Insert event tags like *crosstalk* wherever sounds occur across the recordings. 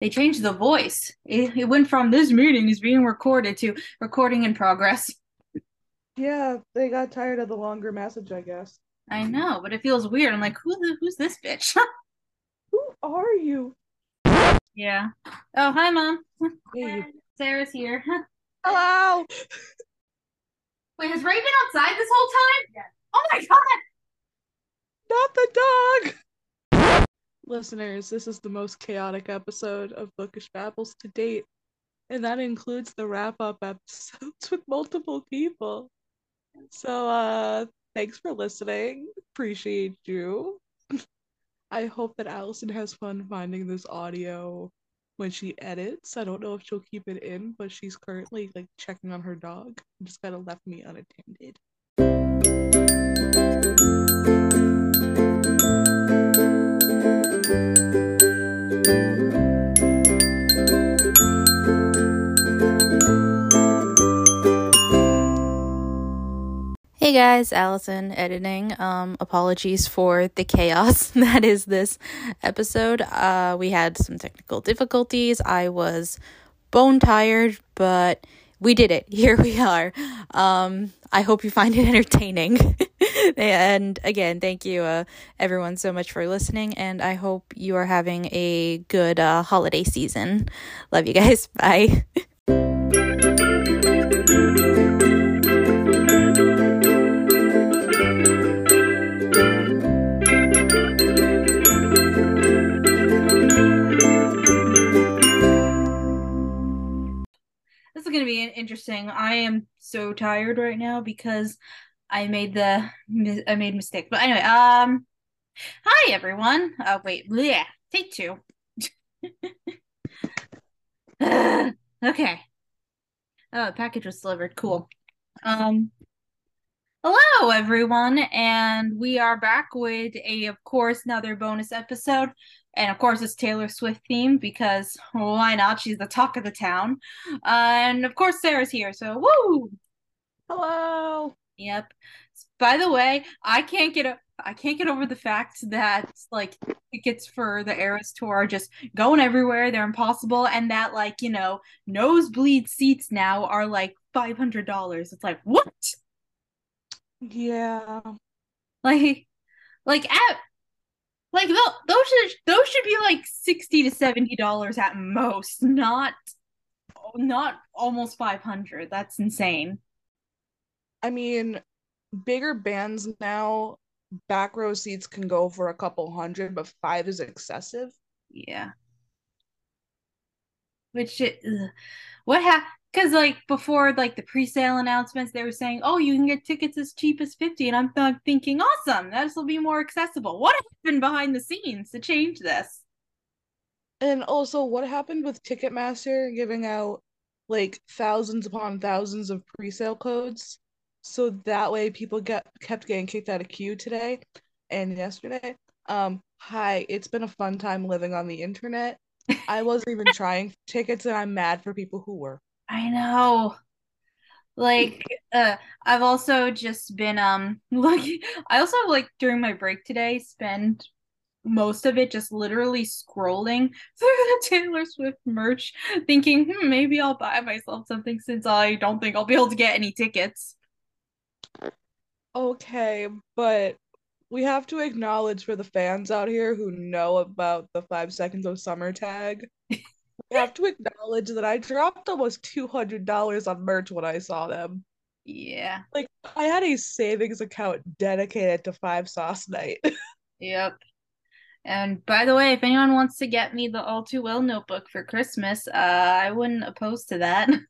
they changed the voice. It, it went from this meeting is being recorded to recording in progress. Yeah, they got tired of the longer message, I guess. I know, but it feels weird. I'm like, who the, who's this bitch? *laughs* Who are you? yeah. Oh, hi, mom. Hey, Sarah's here. *laughs* Hello. Wait, has Ray been outside this whole time? Yeah. Oh my god! Not the dog. Listeners, this is the most chaotic episode of Bookish Babbles to date, and that includes the wrap-up episodes *laughs* with multiple people. So, uh, thanks for listening. Appreciate you. *laughs* I hope that Alyson has fun finding this audio when she edits. I don't know if she'll keep it in, but she's currently like checking on her dog. Just kind of left me unattended. Hey guys, Alyson editing. Um, apologies for the chaos *laughs* that is this episode. Uh, we had some technical difficulties. I was bone tired, but we did it. *laughs* Here we are. Um, I hope you find it *laughs* entertaining. and again, thank you, uh, everyone, so much for listening. And I hope you are having a good uh, holiday season. Love you guys. Bye. Is gonna be interesting. I am so tired right now because I made the I made mistake. But anyway, um, hi everyone. Uh, wait, yeah, take two. *laughs* okay. Oh, package was delivered. Cool. Um, hello everyone, and we are back with a, of course, another bonus episode. And of course, it's Taylor Swift themed because why not? She's the talk of the town. Uh, and of course, Sarah's here. So, woo! Hello. Yep. By the way, I can't get a I can't get over the fact that like tickets for the Eras tour are just going everywhere. They're impossible, and that like you know nosebleed seats now are like five hundred dollars. It's like what? Yeah. Like, like at like tho- those should those should be like sixty to seventy dollars at most, not not almost five hundred. That's insane. I mean, bigger bands now, back row seats can go for a couple hundred, but five is excessive. Yeah. Which it, ugh. what ha because like before like the pre-sale announcements they were saying oh you can get tickets as cheap as 50 and I'm th- thinking awesome this will be more accessible what happened behind the scenes to change this And also, what happened with Ticketmaster giving out like thousands upon thousands of pre-sale codes? So that way people get kept getting kicked out of queue today and yesterday. Um, hi, it's been a fun time living on the internet. I wasn't even *laughs* trying tickets and I'm mad for people who were. I know like uh I've also just been um *laughs* looking I also like during my break today spend most of it just literally scrolling *laughs* through the Taylor Swift merch, thinking, hmm, maybe I'll buy myself something since I don't think I'll be able to get any tickets. Okay, but we have to acknowledge for the fans out here who know about the five seconds of summer tag. Have to acknowledge that I dropped almost $200 on merch when I saw them. Yeah. Like, I had a savings account dedicated to Five Sauce Night. *laughs* Yep. And by the way, if anyone wants to get me the All Too Well notebook for Christmas, uh, I wouldn't oppose to that. *laughs*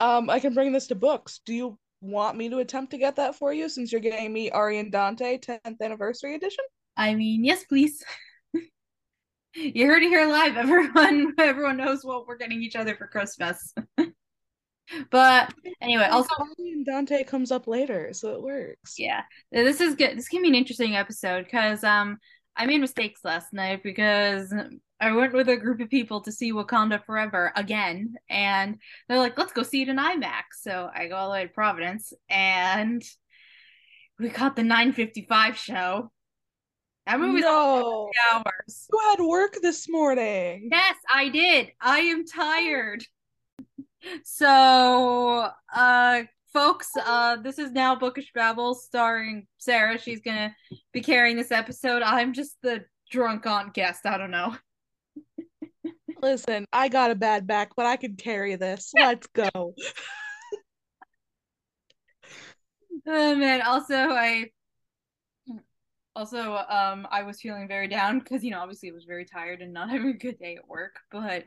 Um, I can bring this to books. Do you want me to attempt to get that for you since you're getting me Ari and Dante 10th anniversary edition? I mean, yes, please. *laughs* you heard it here live, everyone. *laughs* Everyone knows what we're getting each other for Christmas. *laughs* but anyway, also Dante comes up later, so it works. yeah, this is good. This can be an interesting episode because um I made mistakes last night because I went with a group of people to see Wakanda Forever again, and they're like, "Let's go see it in IMAX." So I go all the way to Providence, and we caught the 9:55 show. That movie's No. three hours. You had work this morning. Yes, I did. I am tired. So, uh, folks, uh, this is now Bookish Babble starring Sarah. She's gonna be carrying this episode. I'm just the drunk aunt guest. I don't know. Listen, I got a bad back, but I can carry this. *laughs* Let's go. oh man. Also, I also um I was feeling very down because you know obviously I was very tired and not *laughs* having a good day at work. But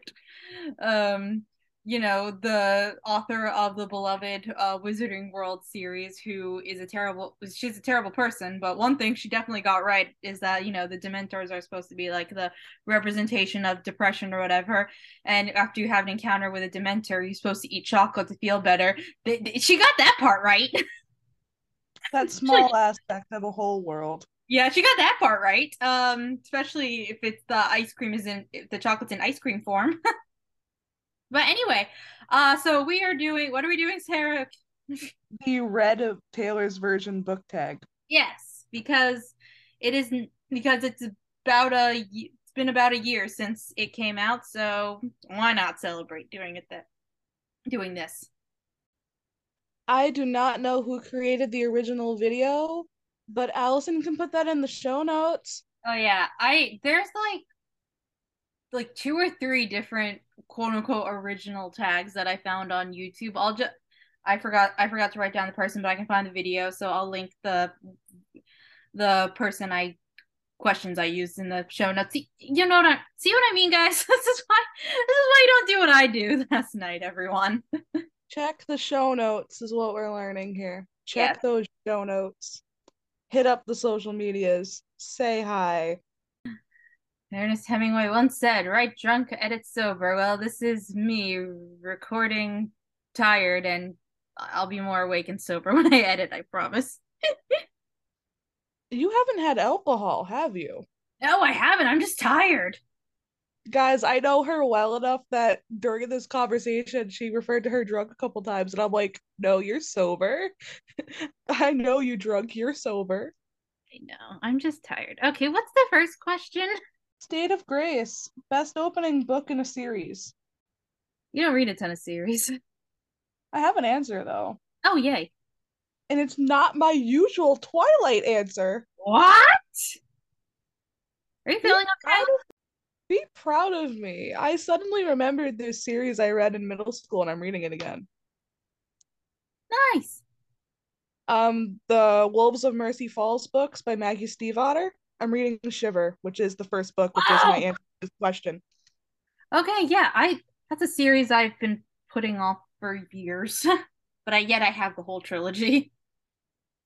um you know the author of the beloved uh, wizarding world series who is a terrible she's a terrible person but one thing she definitely got right is that you know the dementors are supposed to be like the representation of depression or whatever and after you have an encounter with a dementor you're supposed to eat chocolate to feel better she got that part right that *laughs* small aspect of a whole world yeah, she got that part right. Um, especially if it's the ice cream is in if the chocolate's in ice cream form. *laughs* But anyway, uh, so we are doing. What are we doing, Sarah? the Red of Taylor's version book tag. Yes, because it isn't because it's about a. It's been about a year since it came out, so why not celebrate doing it that doing this? I do not know who created the original video, but Alyson can put that in the show notes. Oh yeah, I there's like like two or three different quote unquote original tags that I found on YouTube. I'll just I forgot I forgot to write down the person, but I can find the video, so I'll link the the person I questions I used in the show notes. See, you know what I see what I mean, guys? *laughs* this is why this is why you don't do what I do *laughs* last night, everyone. *laughs* Check the show notes is what we're learning here. Check yeah. those show notes. Hit up the social medias. Say hi. Ernest Hemingway once said, "Write drunk, edit sober." Well, this is me recording tired, and I'll be more awake and sober *laughs* when I edit. I promise. you haven't had alcohol, have you? No, I haven't. I'm just tired. Guys, I know her well enough that during this conversation, she referred to her drunk a couple times, and I'm like, "No, you're sober. *laughs* I know you drunk. You're sober." I know. I'm just tired. Okay, what's the first question? State of Grace, best opening book in a series. You don't read a ton of series. *laughs* I have an answer though. Oh yay. And it's not my usual Twilight answer. What? Are you feeling okay? Be proud of me. I suddenly remembered this series I read in middle school and I'm reading it again. Nice. Um, the Wolves of Mercy Falls books by Maggie Stiefvater. I'm reading Shiver, which is the first book, which wow. is my answer to this question. Okay, yeah, I that's a series I've been putting off for years, *laughs* but I yet I have the whole trilogy.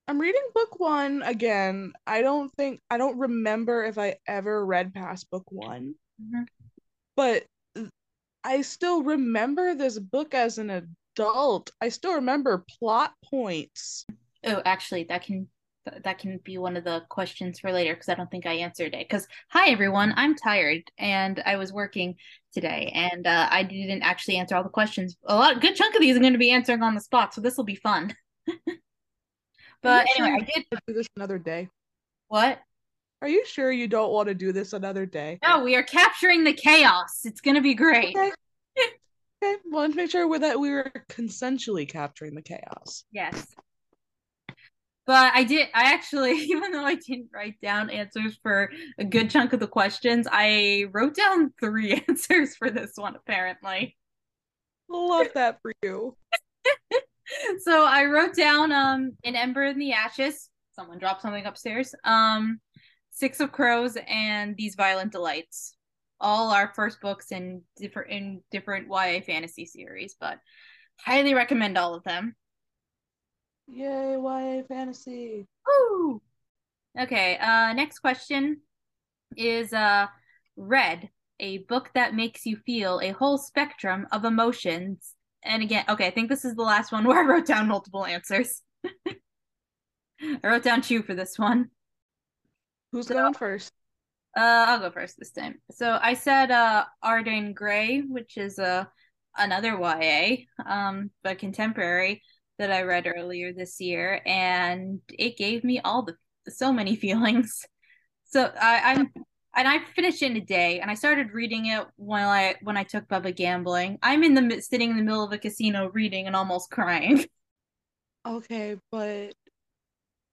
I'm reading book one again. I don't think I don't remember if I ever read past book one, mm-hmm. but I still remember this book as an adult. I still remember plot points. Oh, actually, that can that can be one of the questions for later because I don't think I answered it. Because hi everyone, I'm tired and I was working today and uh, I didn't actually answer all the questions. A lot, good chunk of these I'm going to be answering on the spot, so this will be fun. *laughs* but anyway, I did do this another day. What? Are you sure you don't want to do this another day? No, we are capturing the chaos. It's going to be great. Okay. okay. Well, let's make sure that we were consensually capturing the chaos. Yes but I did. I actually, *laughs* even though I didn't write down answers for a good chunk of the questions, I wrote down three *laughs* answers for this one. Apparently, love that for you. *laughs* so I wrote down um an ember in the ashes. Someone dropped something upstairs. Um, Six of Crows and These Violent Delights. All our first books in different in different YA fantasy series, but highly recommend all of them. Yay, YA fantasy. Woo! Okay, uh next question is uh Red, a book that makes you feel a whole spectrum of emotions. And again, okay, I think this is the last one *laughs* where I wrote down multiple answers. *laughs* I wrote down two for this one. Who's so, going first? Uh I'll go first this time. So I said uh Arden Grey, which is a uh, another YA, um, but contemporary that I read earlier this year, and it gave me all the so many *laughs* feelings. So I, I'm and I finished in a day, and I started reading it when I when I took Bubba gambling. I'm in the sitting in the middle of a casino reading and almost crying. Okay, but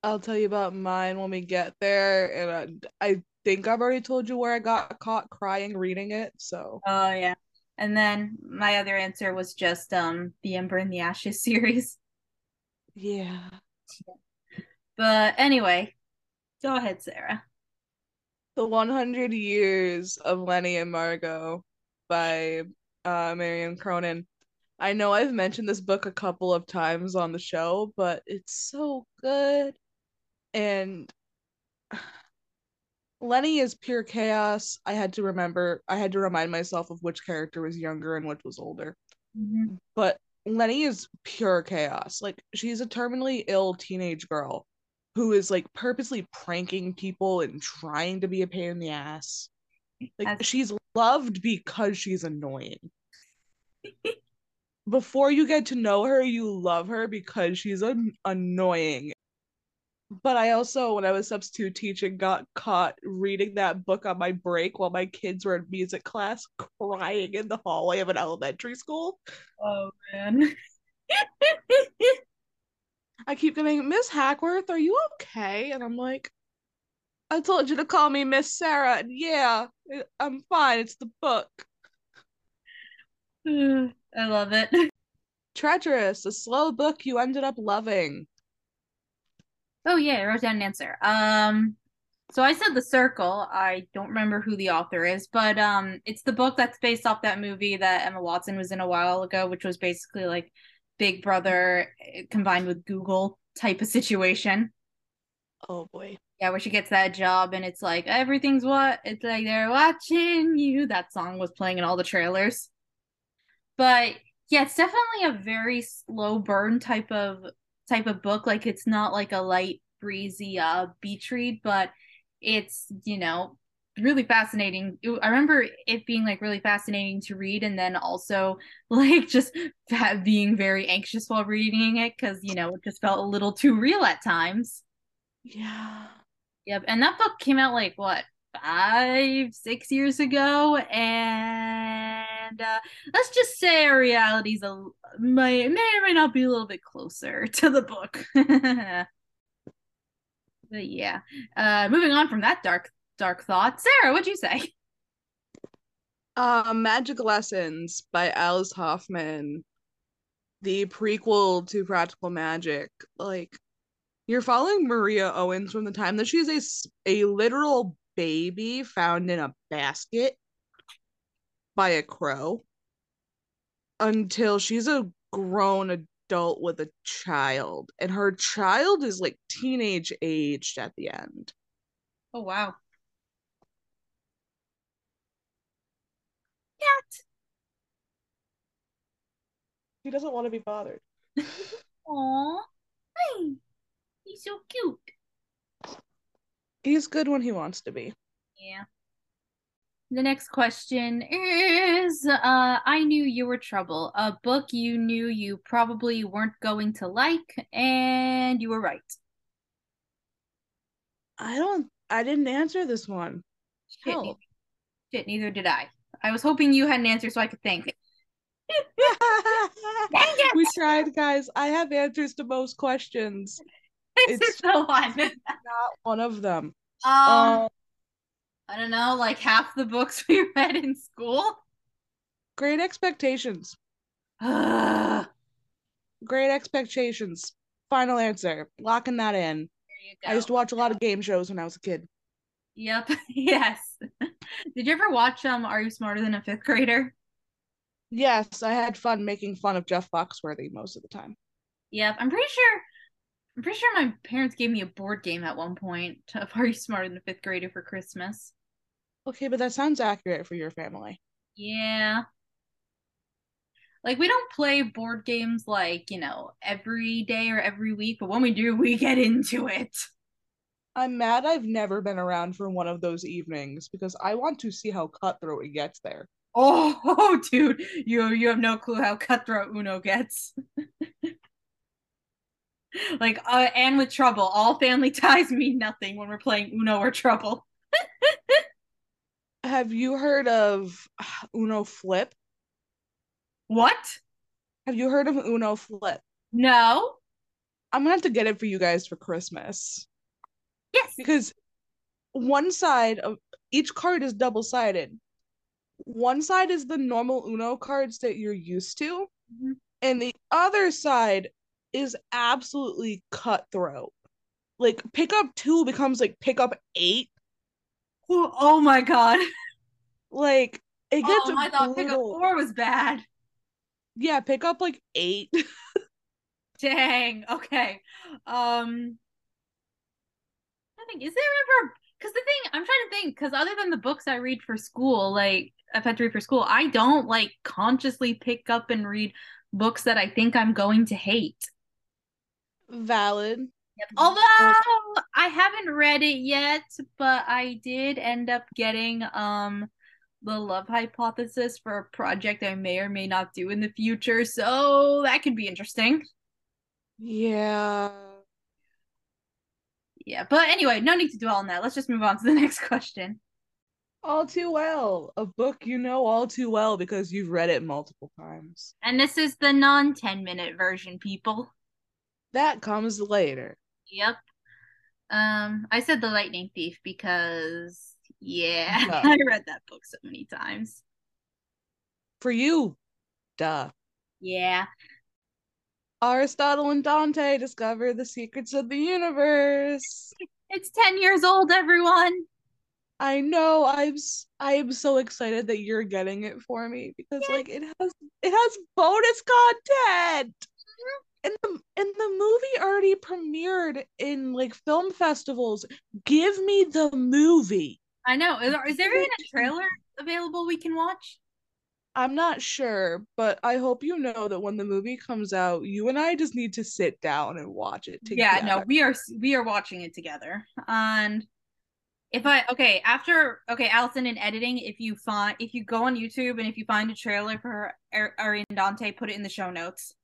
I'll tell you about mine when we get there, and I, I think I've already told you where I got caught crying reading it. So. Oh yeah, and then my other answer was just um the Ember and the Ashes *laughs* series. Yeah. But anyway, go ahead, Sarah. The 100 Years of Lenny and Margot by uh, Marianne Cronin. I know I've mentioned this book a couple of times on the show, but it's so good. And Lenny is pure chaos. I had to remember, I had to remind myself of which character was younger and which was older. Mm-hmm. But Lenny is pure chaos. Like, she's a terminally ill teenage girl who is like purposely pranking people and trying to be a pain in the ass. Like That's- she's loved because she's annoying. *laughs* Before you get to know her, you love her because she's an- annoying. But I also, when I was substitute teaching, got caught reading that book on my break while my kids were in music class, crying in the hallway of an elementary school. Oh man. *laughs* I keep getting, Miss Hackworth, are you okay? And I'm like, I told you to call me Miss Sarah. And yeah, I'm fine. It's the book. *sighs* I love it. *laughs* Treacherous, a slow book you ended up loving. Oh yeah, I wrote down an answer. Um so I said The Circle. I don't remember who the author is, but um it's the book that's based off that movie that Emma Watson was in a while ago, which was basically like Big Brother eh, combined with Google type of situation. Oh boy. Yeah, where she gets that job and it's like everything's what it's like they're watching you. That song was playing in all the trailers. But yeah, it's definitely a very slow burn type of type of book. Like it's not like a light breezy uh beach read, but it's, you know, really fascinating. I remember it being like really fascinating to read and then also *laughs* like just being very anxious while reading it cuz you know, it just felt a little too real at times. Yeah. Yep, and that book came out like what five, six years ago, and uh, let's just say our reality's a may may or may not be a little bit closer *laughs* to the book. *laughs* but yeah, uh, moving on from that dark dark thought, Sarah, what'd you say? Uh, Magic Lessons by Alice Hoffman, the prequel to Practical Magic. Like, you're following Maria Owens from the time that she's a literal baby found in a basket by a crow until she's a grown adult with a child. And her child is like teenage aged at the end. Oh wow, He doesn't want to be bothered. *laughs* Aw, hi, he's so cute. He's good when he wants to be. Yeah. The next question is uh I knew you were trouble. A book you knew you probably weren't going to like and you were right. I don't I didn't answer this one. Shit, neither, shit, neither did I. I was hoping you had an answer so I could think. *laughs* we tried, guys. I have answers to most questions. This It's is the one. not one of them. *laughs* Um, Um, I don't know, like half the books *laughs* we read in school. great expectations. *sighs* Great expectations. Final answer. Locking that in. there you go. I used to watch a lot of game shows when I was a kid. Yep. *laughs* Yes. *laughs* Did you ever watch um Are You Smarter Than a Fifth Grader? Yes, I had fun making fun of Jeff Foxworthy most of the time. Yep. I'm pretty sure I'm pretty sure my parents gave me a board game at one point of *laughs* Are You Smarter Than a Fifth Grader for Christmas. Okay, but that sounds accurate for your family. Yeah. Like we don't play board games like, you know, every day or every week, but when we do, *laughs* we get into it. I'm mad I've never been around for one of those evenings because I want to see how cutthroat it gets there. *laughs* Oh, dude, you you have no clue how cutthroat Uno gets. *laughs* like, uh, and with Trouble, all family *laughs* ties mean nothing when we're playing Uno or Trouble. *laughs* have you heard of *sighs* Uno Flip? What? Have you heard of Uno Flip? No. I'm gonna have to get it for you guys for Christmas Yes. because one side of each card is double sided. One side is the normal Uno cards that you're used to, Mhm. and the other side is absolutely cutthroat. Like pickup two becomes like pickup eight. Oh, oh my god. Like it gets Oh, I thought pickup brutal. four was bad. Yeah, pick up like eight. *laughs* Dang. Okay. Um. I think is there ever because the thing I'm trying to think because other than the books I read for school, like I've had to read for school, I don't like consciously pick up and read books that I think I'm going to hate. Valid. Although I haven't read it yet, but I did end up getting um the love hypothesis for a project I may or may not do in the future, so that could be interesting. Yeah. Yeah, but anyway, no need to dwell on that. Let's just move on to the *laughs* next question. All too well. A book you know all too well because you've read it multiple times. And this is the non 10 minute version, people. That comes later. Yep. Um, I said The Lightning Thief because, yeah. *laughs* I read that book so many times. For you. Duh. Yeah. Aristotle and Dante discover the secrets of the universe. It's 10 years old, everyone. I know. I'm I am so excited that you're getting it for me because like it has it has bonus content. And the and the movie already premiered in like film festivals. Give me the movie. I know. Is, is there even a trailer available we can watch? I'm not sure, but I hope you know that when the movie comes out, you and I just need to sit down and watch it together. Yeah, no, we are we are watching it together. And if I okay, after okay, Alyson in editing, if you find if you go on YouTube and if you find a trailer for Ar- Ari and Dante, put it in the show notes.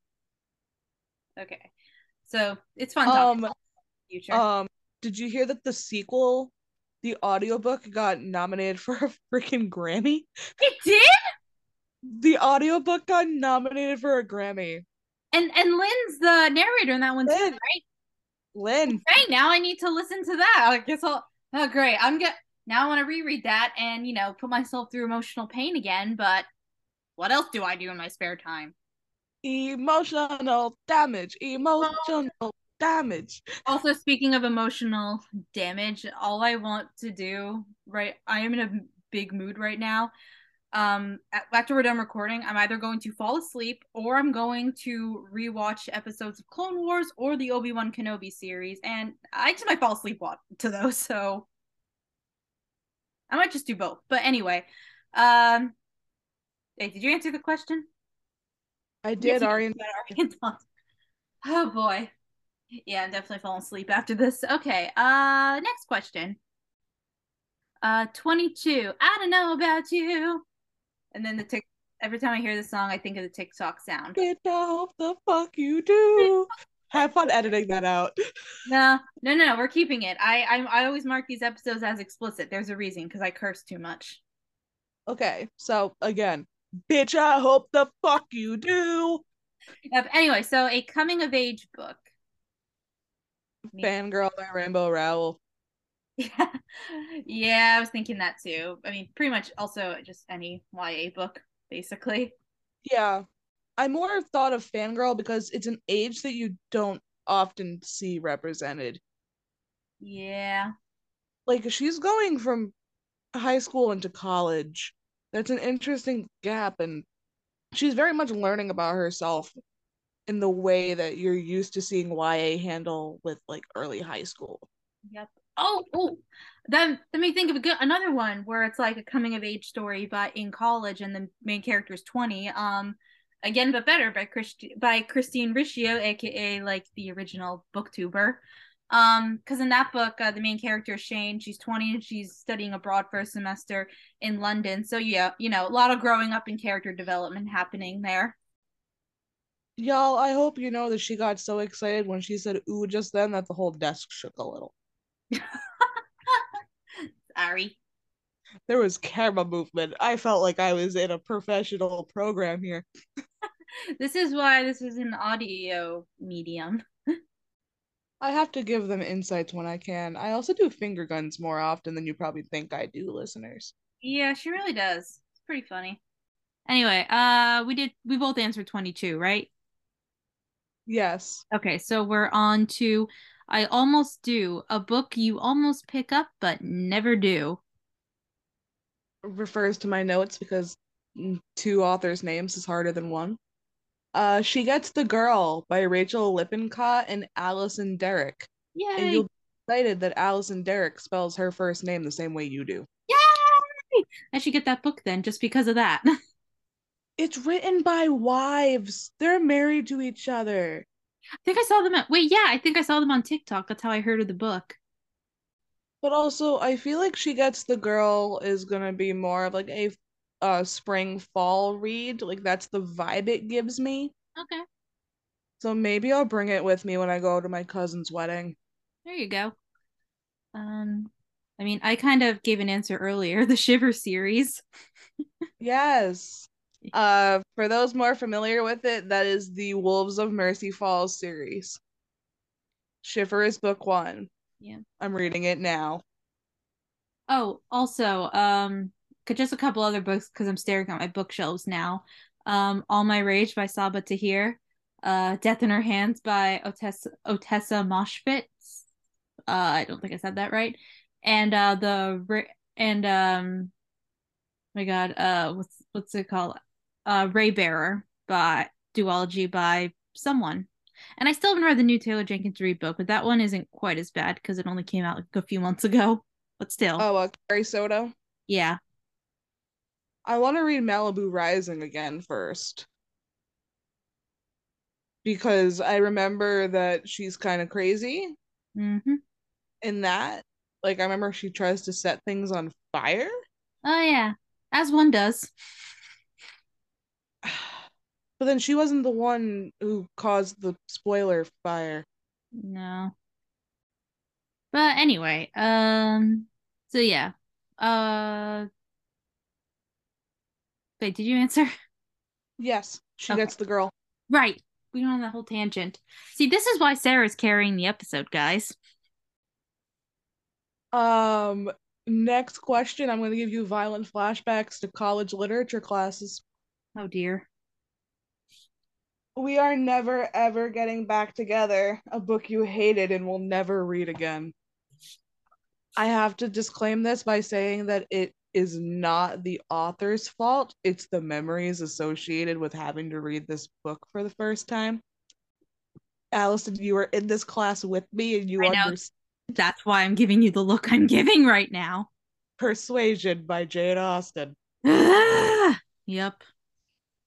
Okay. So it's fun Um future. um did you hear that the sequel, the audiobook got nominated for a freaking Grammy? *laughs* it did? The audiobook got nominated for a Grammy. And and Lynn's the narrator in that one too, Lynn. right? Lynn, Hey, now I need to listen to that. I guess I'll oh great. I'm get now I want to reread that and you know put myself through emotional pain again, but what else do I do in my spare time? Emotional damage, emotional damage. Also, speaking of emotional damage, all I want to do, right? I am in a big mood right now. Um, after we're done recording, I'm either going to fall asleep or I'm going to rewatch episodes of Clone Wars or the Obi Wan Kenobi series, and I just might fall asleep to those. So I might just do both. But anyway, um, hey, did you answer the question? I did, Arian. Oh boy. Yeah, I'm definitely falling asleep after this. Okay, uh next question. Uh 22. I don't know about you. And then the tick every time I hear the song I think of the TikTok sound. Bitch, I hope the fuck you do. Have fun editing that out. No, no, no, we're keeping it. I I, I always mark these episodes as explicit. There's a reason because I curse too much. Okay, so again, bitch, I hope the fuck you do. Yep. Anyway, so a coming of age book. Fangirl by Rainbow Rowell. Yeah. *laughs* Yeah, I was thinking that too. I mean, pretty much also just any YA book, basically. Yeah. I more thought of Fangirl because it's an age that you don't often see represented. Yeah. Like she's going from high school into college. That's an interesting gap and she's very much learning about herself in the way that you're used to seeing YA handle with like early high school. Yep. Oh, oh. That that me think of a good another one where it's like a coming of age story, but in college, and the main character is twenty. Um, again, but better by Christi- by Christine Riccio, aka like the original booktuber. Um, because in that book, uh, the main character Shane. She's twenty and she's studying abroad for a semester in London. So yeah, you know, a lot of growing up and character development happening there. Y'all, I hope you know that she got so excited when she said ooh just then that the whole desk shook a little. *laughs* Sorry. there was camera movement. I felt like I was in a professional program here. *laughs* this is why this is an audio medium. I have to give them insights when I can. I also do finger guns more often than you probably think I do, listeners. Yeah, she really does. It's pretty funny. Anyway, uh we did we both answered 22, right? Yes. Okay, so we're on to I almost do a book you almost pick up but never do. Refers to my notes because two authors' names is harder than one. Uh, She Gets the Girl by Rachael Lippincott and Alyson Derrick. Yay! And you'll be excited that Alyson Derrick spells her first name the same way you do. Yay! I should get that book then, just because of that. *laughs* it's written by wives. They're married to each other. I think I saw them at wait, yeah, I think I saw them on TikTok. That's how I heard of the book. But also, I feel like She Gets the Girl is gonna be more of like a uh spring fall read. Like that's the vibe it gives me. Okay. So maybe I'll bring it with me when I go to my cousin's wedding. There you go. Um I mean, I kind of gave an answer earlier, *laughs* the Shiver series. *laughs* yes. Uh for those more familiar with it, that is the Wolves of Mercy Falls series. Shiver is book 1. Yeah. I'm reading it now. Oh, also, um just a couple other books because I'm staring at my bookshelves now. Um, All My Rage by Sabaa Tahir, uh, Death in Her Hands by Otessa, Ottessa Moshfegh. Uh, I don't think I said that right. And uh, the and um, my God, uh, what's what's it called? Uh, Raybearer by duology by someone. And I still haven't read the new Taylor Jenkins Reid book, but that one isn't quite as bad because it only came out like a few months ago. But still. Oh, uh, Carrie Soto. Yeah. I want to read Malibu Rising again first. Because I remember that she's kind of crazy. Mm-hmm. In that, like, I remember she tries to set things on fire. Oh, yeah. As one does. *sighs* But then she wasn't the one who caused the spoiler fire. No. But anyway, um, so yeah. Uh, Wait, did you answer? Yes, she okay. gets the girl. Right. We went on that whole tangent. See, this is why Sarah's carrying the episode, guys. Um, next question. I'm going to give you violent flashbacks to college literature classes. Oh dear. We are never ever getting back together. A book you hated and will never read again. I have to disclaim this by saying that it is not the author's fault. It's the memories associated with having to read this book for the first time. Alyson, you were in this class with me and you understand. That's why I'm giving you the look I'm giving right now. Persuasion by Jane Austen. Ah, yep.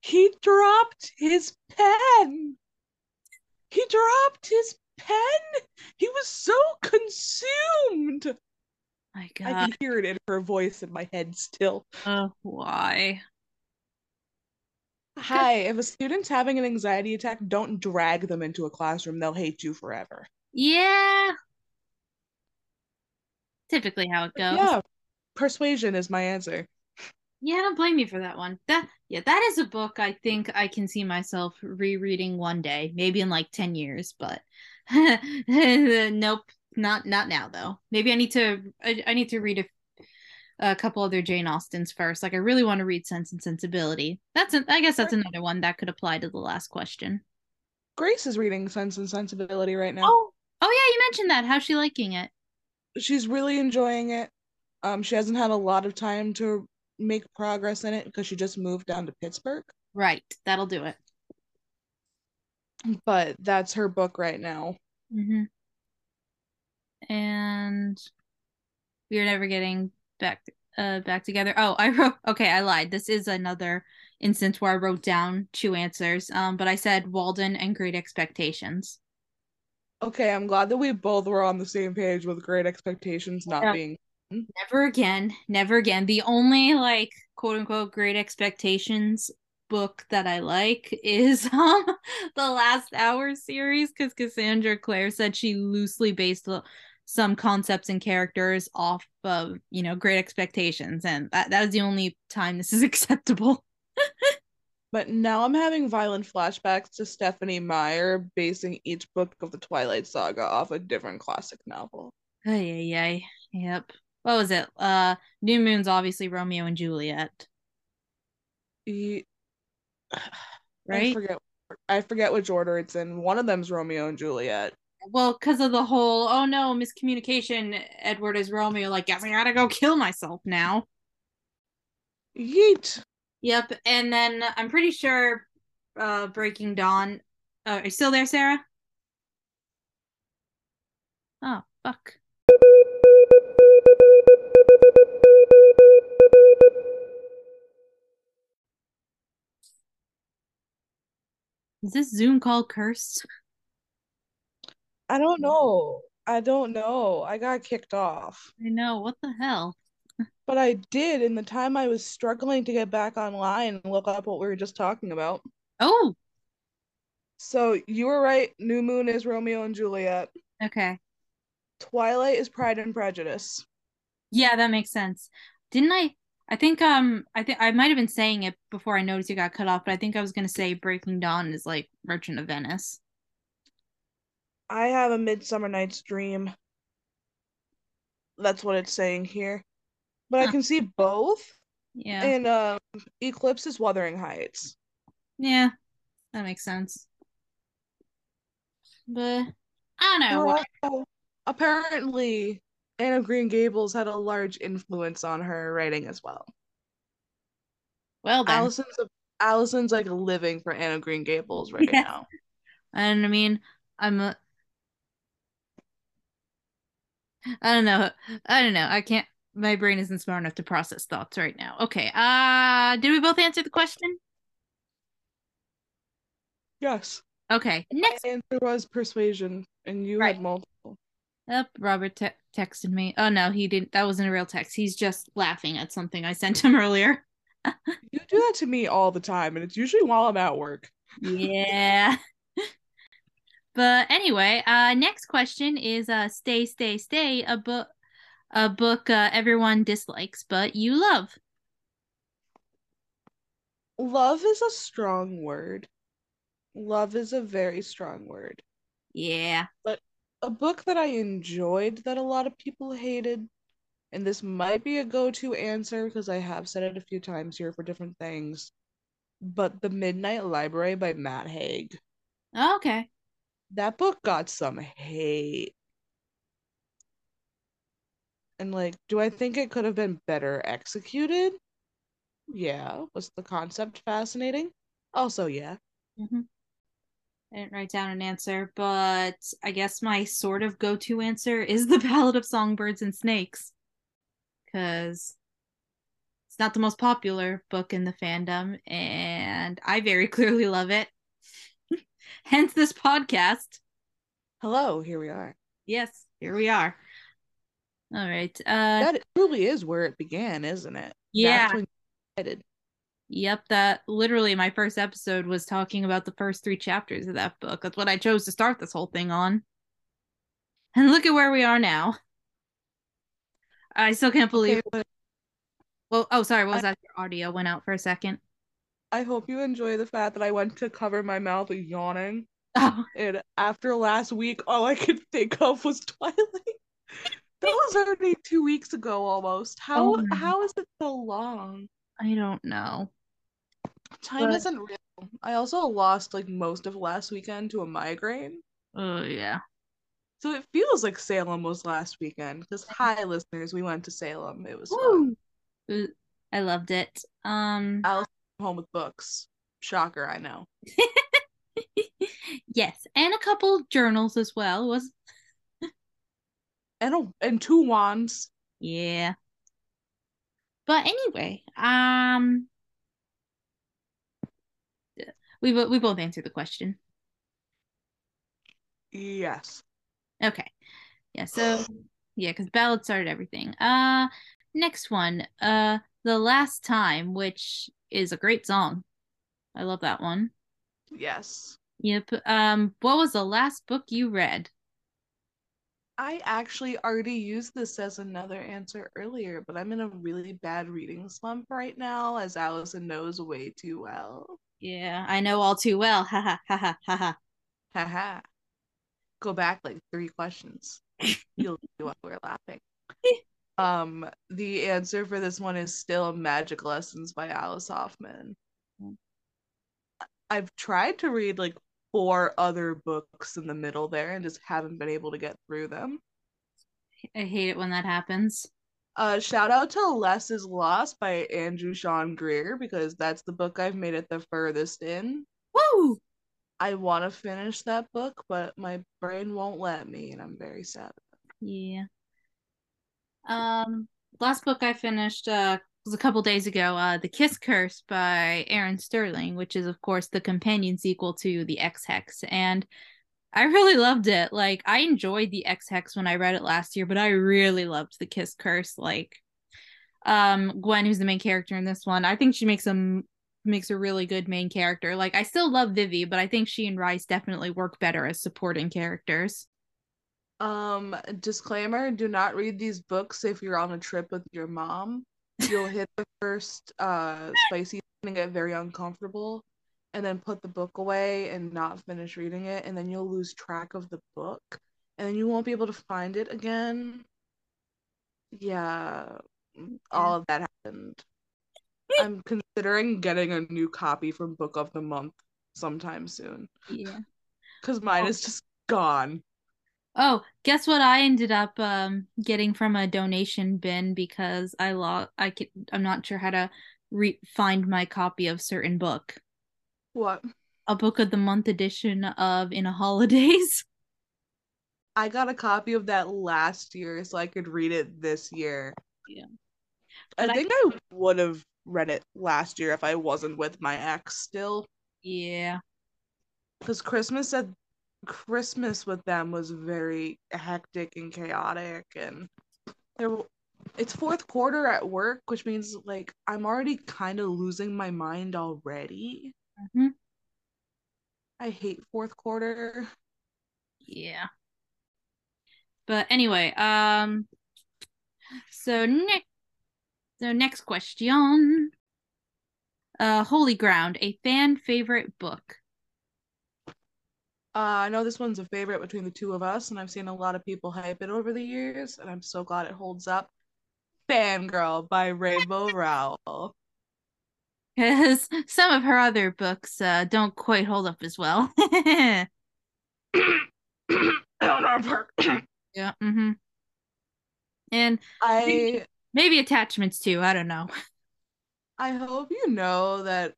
He dropped his pen. He dropped his pen. He was so consumed my God. I can hear it in her voice in my head still. Uh, why? Hi, if a student's having an anxiety attack, don't drag them into a classroom. They'll hate you forever. Yeah. Typically how it goes. Yeah. Persuasion is my answer. Yeah, I don't blame you for that one. That yeah, that is a book I think I can see myself rereading one day, maybe in like 10 years, but *laughs* nope, not not now though. Maybe I need to I, I need to read a, a couple other Jane Austens first. Like I really want to read Sense and Sensibility. That's an, I guess that's another one that could apply to the last question. Grace is reading Sense and Sensibility right now. Oh, oh yeah, you mentioned that. How's she liking it? She's really enjoying it. Um, she hasn't had a lot of time to make progress in it because she just moved down to Pittsburgh. Right, that'll do it. But that's her book right now. Mm-hmm and we are never getting back uh back together. Oh, I wrote okay, I lied. This is another instance where I wrote down two answers. Um, but I said Walden and Great Expectations. Okay, I'm glad that we both were on the same page with Great Expectations not yeah. being never again, never again. The only like quote unquote Great Expectations book that I like is *laughs* um the Last Hour series because Cassandra Clare said she loosely based the some concepts and characters off of you know great expectations and that that is the only time this is *laughs* acceptable But now I'm having violent flashbacks to Stephenie Meyer basing each book of the Twilight Saga off a different classic novel. Ay, ay. Yep. What was it? Uh, New Moon's obviously Romeo and Juliet, *sighs* I right? forget. I forget which order it's in. One of them's Romeo and Juliet. Well, because of the whole, oh no, miscommunication. Edward is Romeo. Like, guess I gotta go kill myself now. Yeet. Yep. And then I'm pretty sure, uh, Breaking Dawn. Uh, are you still there, Sarah? Oh fuck. Is this Zoom call cursed? I don't know. I don't know. I got kicked off. I know. What the hell? But I did in the time I was struggling to get back online and look up what we were just talking about. Oh, So you were right. New Moon is Romeo and Juliet. okay. Twilight is Pride and Prejudice. Yeah, that makes sense. Didn't I? I think um I think I might have been saying it before I noticed you got cut off, but I think I was gonna say Breaking Dawn is like Merchant of Venice. I have a Midsummer Night's Dream. That's what it's saying here. But I can see both. Yeah. And um Eclipse is Wuthering Heights. Yeah. That makes sense. But I don't know. Also- apparently Anne of Green Gables had a large influence on her writing as well. Well then. Alyson's a, Alyson's like living for Anne of Green Gables right *laughs* Yeah. now. And I mean, I'm a I don't know. I don't know. I can't my brain isn't smart enough to process thoughts right now. Okay. Uh did we both answer the question? Yes. Okay. Next My answer was persuasion, and you Right. had multiple. Up, Robert te- texted me. Oh no, he didn't. That wasn't a real text. He's just laughing at something I sent him *laughs* earlier. You do that to me all the time, and it's usually while I'm at work. Yeah. But anyway, uh, next question is uh, "Stay, Stay, Stay," a book, a book uh, everyone dislikes but you love. Love is a strong word. Love is a very strong word. Yeah. But a book that I enjoyed that a lot of people hated, and this might be a go-to answer because I have said it a few times here for different things, but The Midnight Library by Matt Haig. Oh, okay. That book got some hate. And like, do I think it could have been better executed? Yeah. Was the concept fascinating? Also, yeah. hmm I didn't write down an answer, but I guess my sort of go-to answer is the Ballad of Songbirds and Snakes, because it's not the most popular book in the fandom, and I very *laughs* clearly love it. Hence this podcast. Hello, here we are. Yes, here we are. All right. Uh, That truly is where it began, isn't it? yeah. That's when you. Yep, that literally my first episode was talking about the first three chapters of that book. That's what I chose to start this whole thing on. And look at where we are now. I still can't believe. Okay, Well, oh, sorry. What was I- that? Your audio went out for a second. I hope you enjoy the fact that I went to cover my mouth yawning, Oh, *laughs* and after last week, all I could think of was Twilight. That was already two weeks ago almost. How Oh how is it so long? I don't know. Time But- isn't real. I also lost like most of last weekend to a migraine. Oh yeah. So it feels like Salem was last weekend. Because hi listeners, we went to Salem. It was. I loved it. Um. Home with books. Shocker, I know. *laughs* yes, and a couple journals as well. Was And a, and two wands. yeah. But anyway, um, we we both answered the question. Yes. Okay. Yeah, so yeah, because ballad started everything. Uh next one. Uh The Last Time, which is a great song. I love that one. Yes. Yep. Um, what was the last book you read? I actually already used this as another answer earlier, but I'm in a really bad reading slump right now, as Alyson knows way too well. Yeah, I know all too well. Ha ha ha ha ha ha. Haha. Go back like three questions. *laughs* You'll see why we're laughing. Um, the answer for this one is still Magic Lessons by Alice Hoffman. Mm. I've tried to read like four other books in the middle there and just haven't been able to get through them. I hate it when that happens. Uh, shout out to Less is Lost by Andrew Sean Greer because that's the book I've made it the furthest in. Woo! I want to finish that book, but my brain won't let me, and I'm very sad. Yeah. Um, last book I finished uh was a couple days ago. Uh, The Kiss Curse by Erin Sterling, which is of course the companion sequel to the Ex Hex, and I really loved it. Like I enjoyed the Ex Hex when I read it last year, but I really loved The Kiss Curse. Like, um, Gwen, who's the main character in this one, I think she makes a makes a really good main character. Like I still love Vivi, but I think she and Rice definitely work better as supporting characters. Um, disclaimer, do not read these books if you're on a trip with your mom. You'll hit the first uh spicy and get very uncomfortable and then put the book away and not finish reading it and then you'll lose track of the book and then you won't be able to find it again. Yeah, all of that happened. *laughs* I'm considering getting a new copy from Book of the Month sometime soon. Yeah. Cuz mine Oh. is just gone. Oh, guess what I ended up um getting from a donation bin because I lost I can I'm not sure how to re- find my copy of certain book. What? A book of the month edition of In a Holidaze. *laughs* I got a copy of that last year so I could read it this year. Yeah. I I- think I would have read it last year if I wasn't with my ex still. Yeah. Because Christmas at Christmas with them was very hectic and chaotic and there it's fourth quarter at work, which means like I'm already kind of losing my mind already. Mhm. I hate fourth quarter. Yeah. But anyway, um so next so next question. Uh Holy Ground, a fan favorite book. Uh, I know this one's a favorite between the two of us, and I've seen a lot of people hype it over the years, and I'm so glad it holds up. Fangirl by Rainbow *laughs* Rowell. Because some of her other books uh, don't quite hold up as well. *laughs* *coughs* *coughs* Yeah. Mm-hmm. And I maybe attachments too. I don't know. I hope you know that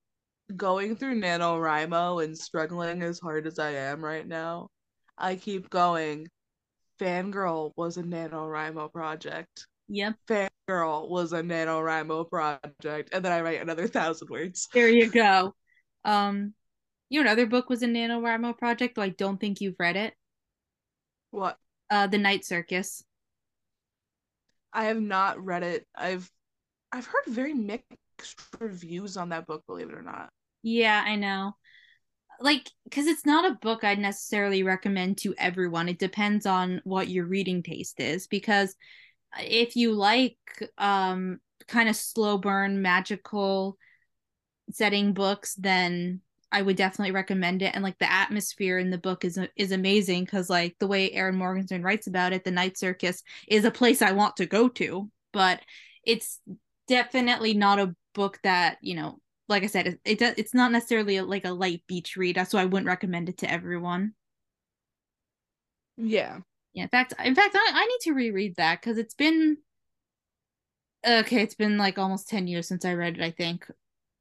going through NaNoWriMo and struggling as hard as I am right now, I keep going. Fangirl was a NaNoWriMo project. Yep. Fangirl was a NaNoWriMo project. And then I write another thousand words. There you go. *laughs* Um, you know, another book was a NaNoWriMo project, though I don't think you've read it. What? Uh, The Night Circus. I have not read it. I've I've heard very mixed reviews on that book, believe it or not. Yeah, I know. Like, because it's not a book I'd necessarily recommend to everyone. It depends on what your reading taste is. Because if you like um kind of slow burn, magical setting books, then I would definitely recommend it. And like the atmosphere in the book is is amazing because like the way Erin Morgenstern writes about it, the Night Circus is a place I want to go to. But it's definitely not a book that you know like I said, it, it does, it's not necessarily a, like a light beach read, so I wouldn't recommend it to everyone. Yeah. Yeah, in fact, in fact, I, I need to reread that because it's been okay. It's been like almost ten years since I read it. I think,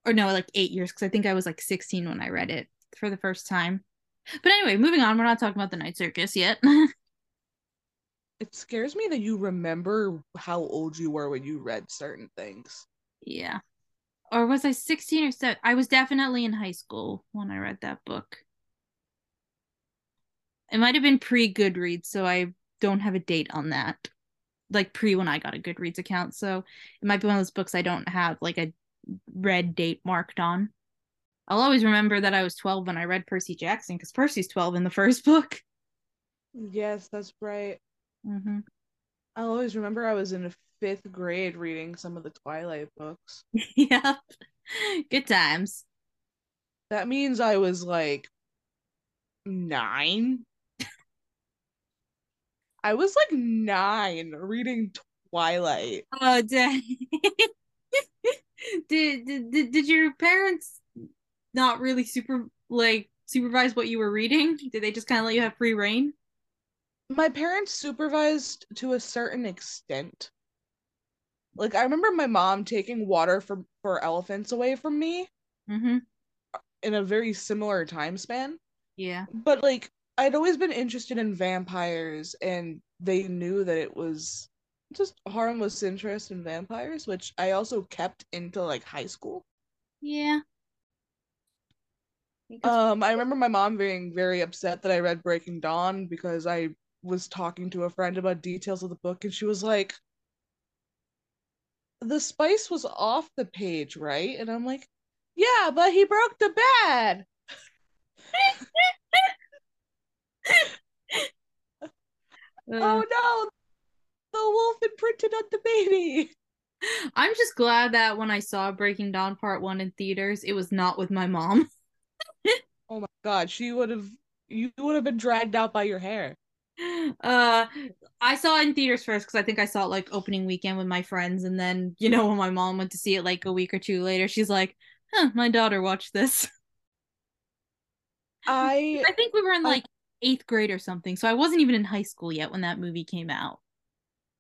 or no, like eight years because I think I was like sixteen when I read it for the first time. But anyway, moving on. We're not talking about the Night Circus yet. *laughs* It scares me that you remember how old you were when you read certain things. yeah, or was I sixteen or so? I was definitely in high school when I read that book. It might have been pre Goodreads, so I don't have a date on that. Like pre when I got a Goodreads account, so it might be one of those books I don't have like a red date marked on. I'll always remember that I was 12 when I read Percy Jackson because Percy's 12 in the first book. Yes, that's right. Mm-hmm. I always remember I was in fifth grade reading some of the Twilight books. *laughs* yep. Good times. That means I was like nine. I was like nine reading Twilight. Oh, dang. *laughs* did, did did did your parents not really super like supervise what you were reading? Did they just kind of let you have free reign? My parents supervised to a certain extent. Like I remember my mom taking water for for elephants away from me Mm-hmm. in a very similar time span. Yeah. But like I'd always been interested in vampires and they knew that it was just harmless interest in vampires, which I also kept into like high school. Yeah. Um, I remember my mom being very upset that I read Breaking Dawn because I was talking to a friend about details of the book, and she was like, "The spice was off the page, right?" And I'm like, "Yeah, but he broke the bed." *laughs* Uh, Oh no, the wolf imprinted on the baby. I'm just glad that when I saw Breaking Dawn Part One in theaters, it was not with my mom. *laughs* Oh my god, she would have, you would have been dragged out by your hair. Uh, I saw it in theaters first because I think I saw it like opening weekend with my friends, and then you know when my mom went to see it like a week or two later, she's like, "Huh, my daughter watched this." I *laughs* I think we were in I- like eighth grade or something, so I wasn't even in high school yet when that movie came out.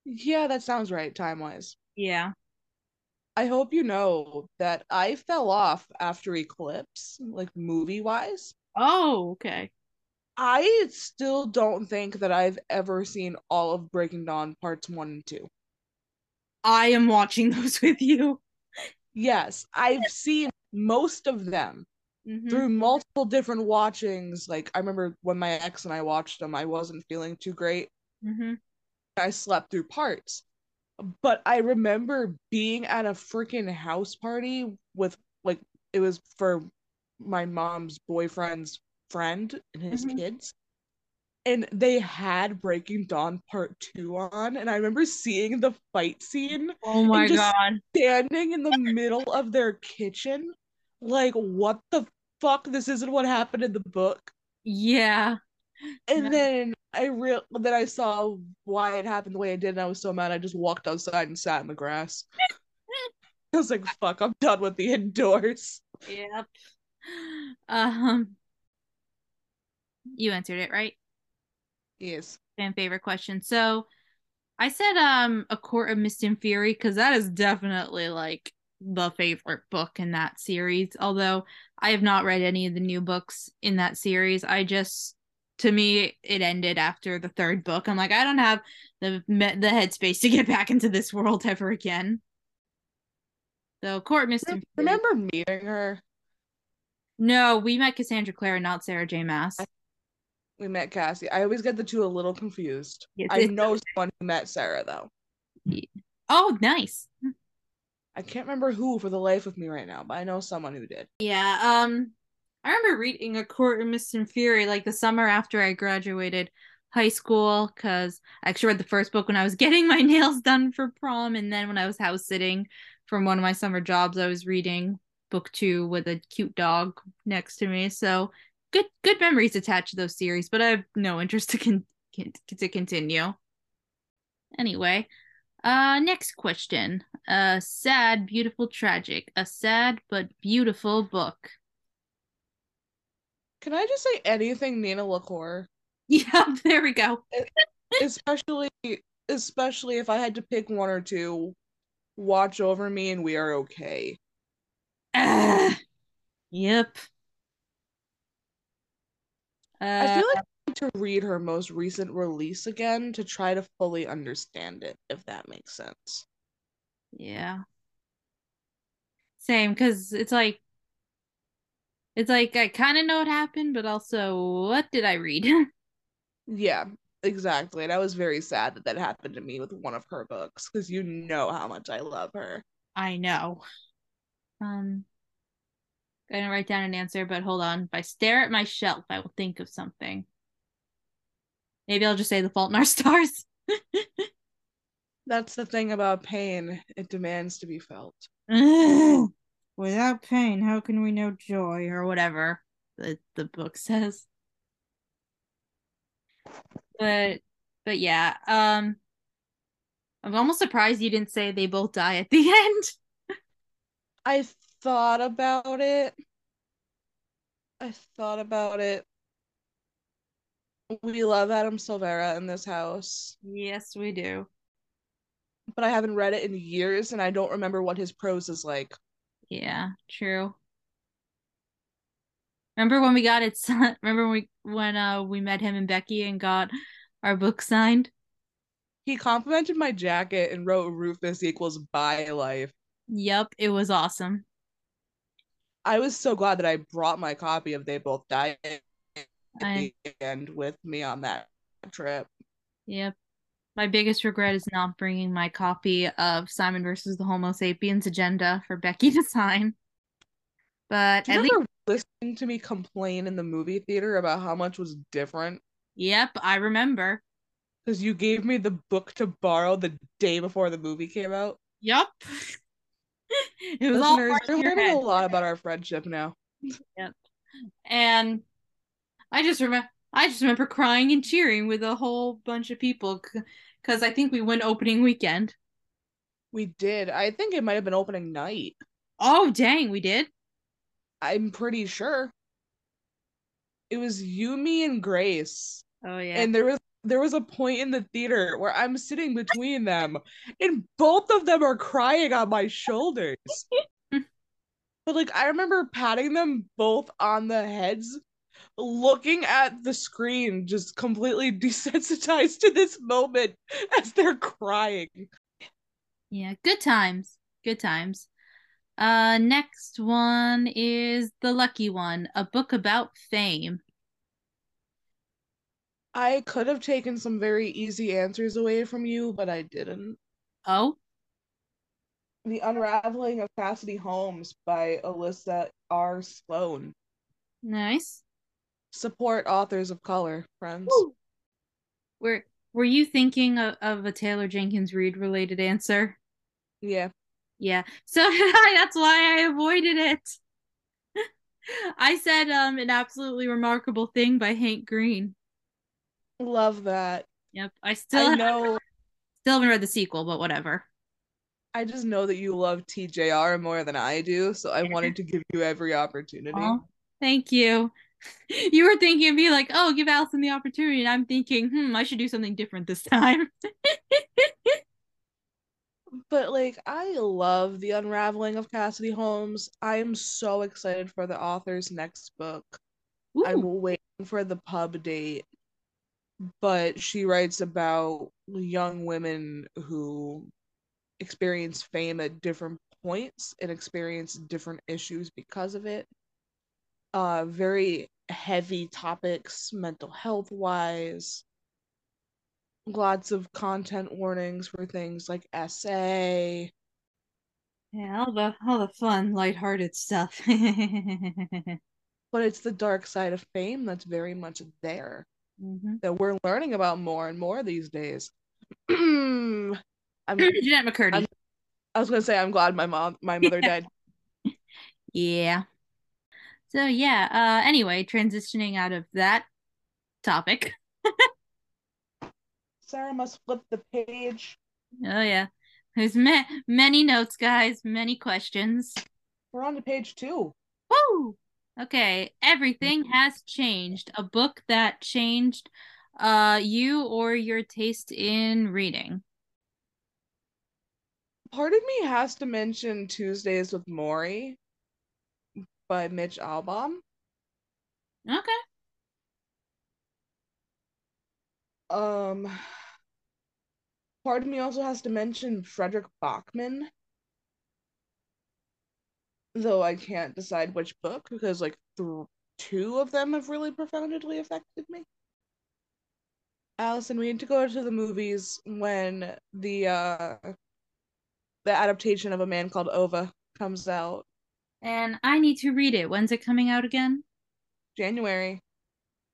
yeah, that sounds right, time wise. Yeah. I hope you know that I fell off after Eclipse, like movie wise. Oh, okay. I still don't think that I've ever seen all of Breaking Dawn parts one and two. I am watching *laughs* those with you. Yes, I've seen most of them Mhm. through multiple different watchings. Like, I remember when my ex and I watched them, I wasn't feeling too great. Mhm. I slept through parts. But I remember being at a freaking house party with, like, it was for my mom's boyfriend's friend and his Mhm. kids. And they had Breaking Dawn Part 2 on. And I remember seeing the fight scene Oh my god. standing in the middle of their kitchen. Like, what the fuck? This isn't what happened in the book. Yeah. And Yeah. then I real then I saw why it happened the way it did, and I was so mad I just walked outside and sat in the grass. *laughs* I was like, fuck, I'm done with the indoors. Yep. Um you answered it, right? Yes. Fan favorite question. So I said um A Court of Mist and Fury because that is definitely like the favorite book in that series. Although I have not read any of the new books in that series. I just to me it ended after the third book. I'm like I don't have the the headspace to get back into this world *laughs* ever again. So Court of Mist and Fury. Remember meeting her? No, we met Cassandra Clare not Sarah J. Maas. We met Cassie. I always get the two a little confused. Yes, I know someone who met Sarah though. Oh, nice. I can't remember who for the life of me right now, but I know someone who did. Yeah, um I remember reading A Court of Mist and Fury like the summer after I graduated high school because I actually read the first book when I was *laughs* getting my nails done for prom and then when I was house sitting from one of my summer jobs I was reading book 2 with a cute dog next to me. So good good memories attached to those series, but I have no interest to con- to continue. Anyway, uh next question. A sad, beautiful, tragic. A sad but beautiful book. Can I just say anything Nina LaCour? *laughs* Yeah, there we go. especially especially if I had to pick one or two, Watch Over Me and We Are Okay. Ah, yep. Uh, I feel like I need to read her most recent release again to try to fully understand it, if that makes sense. yeah. Same, because it's like, it's like I kind of know what happened, but also, what did I read? *laughs* Yeah, exactly. And I was very sad that that happened to me with one of her books because you know how much I love her. I know. Um, gonna write down an answer, but hold on. If I stare at my shelf, I will think of something. Maybe I'll just say The Fault in Our *laughs* Stars. *laughs* That's the thing about pain. It demands to be felt. *laughs* Without pain, how can we know joy or whatever the, the book says? But but yeah, um I'm almost surprised you didn't say they both die at the end. I thought about it. I thought about it. We love Adam Silvera in this house, yes, we do. but I haven't read it in years and I don't remember what his prose is like. Yeah, true. Remember when we got it signed? *laughs* Remember when we when uh we met him and Becky and got our book signed? He complimented my jacket and wrote Rufus equals by life. Yep, it was awesome. I was so glad that I brought my copy of They Both Die at the end with me on that trip. yep. My biggest regret is not bringing my copy of Simon versus the Homo sapiens agenda for Becky to sign. But at you least listening to me complain in the movie theater about how much was different? Yep, I remember. Because you gave me the book to borrow the day before the movie came out. Yep. *laughs* it was all you're learning head. a lot about our friendship now. And I just remember I just remember crying and cheering with a whole bunch of people because I think we went opening weekend. We did. I think it might have been opening night. Oh, dang, we did. I'm pretty sure. It was you, me, and Grace. Oh yeah. And there was there was a point in the theater where I'm sitting between them, and both of them are crying on my shoulders. *laughs* but like I remember patting them both on the heads, looking at the screen, just completely *laughs* desensitized to this moment as they're crying. yeah, good times. Good times. Uh next one is The Lucky One, a book about fame. I could have taken some very easy answers away from you, but I didn't. Oh, The Unraveling of Cassidy Holmes by Elissa R. Sloan. nice. Support authors of color, friends. Were were you thinking of, of a Taylor Jenkins Reid related answer? Yeah. Yeah. So. *laughs* That's why I avoided it. *laughs* I said um an absolutely remarkable thing by Hank Green. Love that. Yep. I still I haven't- know *laughs* still haven't read the sequel, but whatever. I just know that you love TJR more than I do, so I wanted to give you every opportunity. Aw, thank you. *laughs* You were thinking of me like, oh, give Alyson the opportunity, and I'm thinking, hmm, I should do something different this time. *laughs* But like I love the unraveling of Cassidy Holmes. I am so excited for the author's next book. I'm waiting for the pub date. But she writes about young women who experience fame at different points and experience different issues because of it. Uh very heavy topics mental health wise. Lots of content warnings for things like essay. yeah, all the all the fun, lighthearted stuff. *laughs* but it's the dark side of fame that's very much there Mhm. that we're learning about more and more these days. *clears throat* I'm, *clears throat* Jennette McCurdy. I'm- I was gonna say I'm glad my mom, my mother *laughs* died. Yeah. So yeah, uh anyway, transitioning out of that topic. *laughs* Sarah must flip the page. Oh yeah. There's ma- many notes, guys, many questions. We're on to page two. Woo! Okay, everything has changed. A book that changed uh you or your taste in reading. Part of me has to mention Tuesdays with Morrie by Mitch Albom. Okay. Um, part of me also has to mention Fredrik Backman, though I can't decide which book because like th- two of them have really profoundly affected me. Alyson, we need to go to the movies when the uh the adaptation of A Man Called Ove comes out And I need to read it. When's it coming out again? January.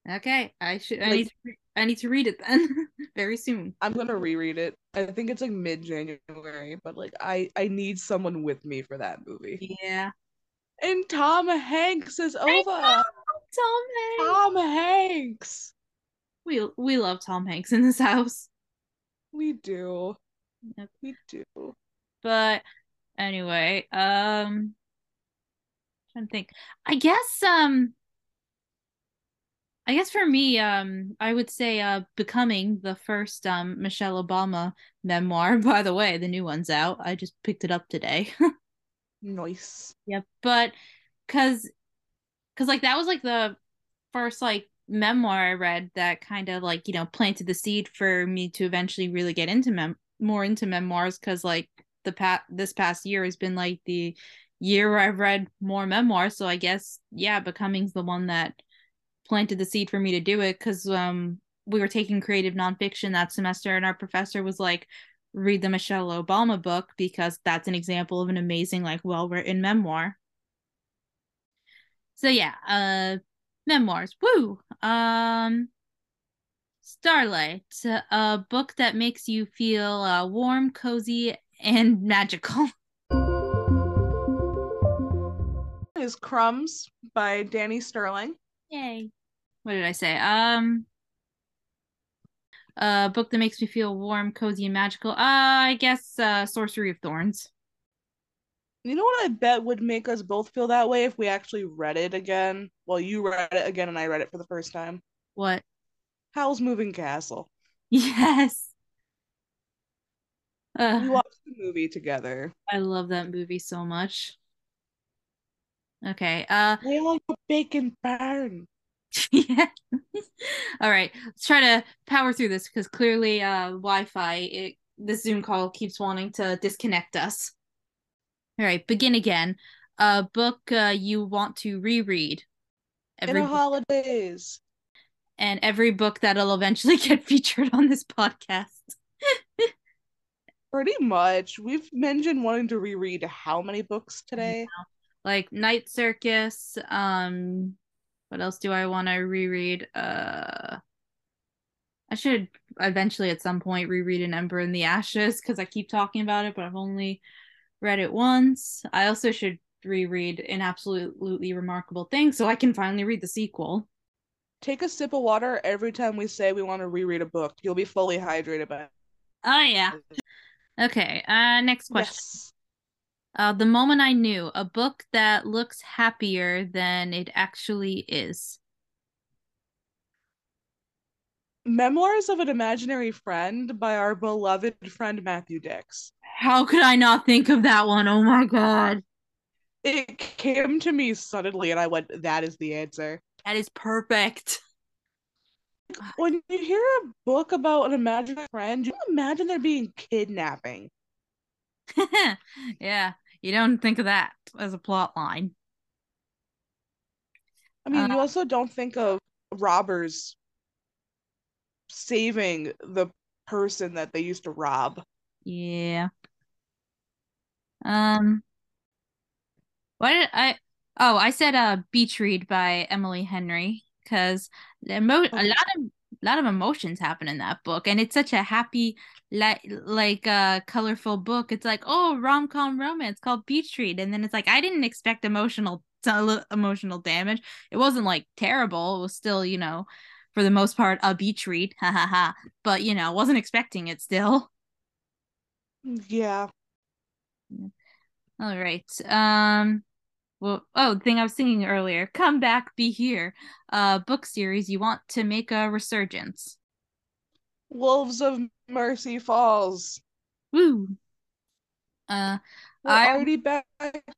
Okay, I should I need to, I need to read it then *laughs* very soon. I'm gonna reread it. I think it's like mid January, but like I I need someone with me for that movie. Yeah. And Tom Hanks is over. Tom Hanks. Tom Hanks. We we love Tom Hanks in this house. We do. Yep. We do. But anyway, um trying to think. I guess um I guess for me, um, I would say uh becoming the first um Michelle Obama memoir. *laughs* By the way, the new one's out. I just picked it up today. *laughs* Nice. Yep, but cuz cuz like that was like the first like memoir I read that kind of like, you know, planted the seed for me to eventually really get into mem more into memoirs cuz like the past this past year has been like the year where I've read more memoirs, so I guess yeah, becoming's the one that planted the seed for me to do it cuz um we were taking creative nonfiction that semester and our professor was like read the Michelle Obama book because that's an example of an amazing, like, well written memoir. So yeah, uh memoirs. Woo! Um Starlight, a book that makes you feel uh, warm, cozy, and *laughs* magical. Is Crumbs by Danie Stirling. Yay. What did I say? Um a book that makes me feel warm, cozy, and magical. Uh, I guess uh, Sorcery of Thorns. You know what I bet would make us both feel that way if we actually read it again? Well, you read it again and I read it for the first time. What? Howl's Moving Castle. *laughs* Yes. Uh, We watched the movie together. I love that movie so much. Okay. Uh I like a bacon burn. *laughs* yeah. All right. Let's try to power through this because clearly uh Wi-Fi it this Zoom call keeps wanting to disconnect us. All right, begin again. A book uh, you want to reread. In the holidays. and every book that'll eventually *laughs* get featured on this podcast. *laughs* Pretty much. We've mentioned wanting to reread how many books today? Like Night Circus, um what else do I want to reread? Uh I should eventually at some point reread An Ember in the Ashes because I keep talking about it, but I've only read it once. I also should reread An Absolutely Remarkable Thing so I can finally read the sequel. Take a sip of water every time we say we want to reread a book. You'll be fully hydrated by Oh yeah. Okay, uh next question. Yes. Uh The Moment I Knew, a book that looks happier than it actually is. Memoirs of an Imaginary Friend by our beloved friend Matthew Dicks. How could I not think of that one? Oh my god. It came to me suddenly and I went, that is the answer. That is perfect. When you hear a book about an imaginary friend, you imagine there being kidnapping. *laughs* yeah, you don't think of that as a plot line. I mean, Uh, you also don't think of robbers saving the person that they used to rob. Yeah. Um what did I Oh, I said uh Beach Read by Emily Henry because the emo- a lot of lot of emotions happen in that book and it's such a happy like like uh colorful book. It's like, "Oh, rom-com romance called Beach Read." And then it's like I didn't expect emotional emotional damage. It wasn't like terrible. It was still, you know, for the most part a beach read. Ha ha ha. But, you know, wasn't expecting it still. Yeah. All right. Um well oh the thing I was singing earlier. Come back, be here. Uh book series you want to make a resurgence. Wolves of Mercy Falls. Woo. Uh We're I already back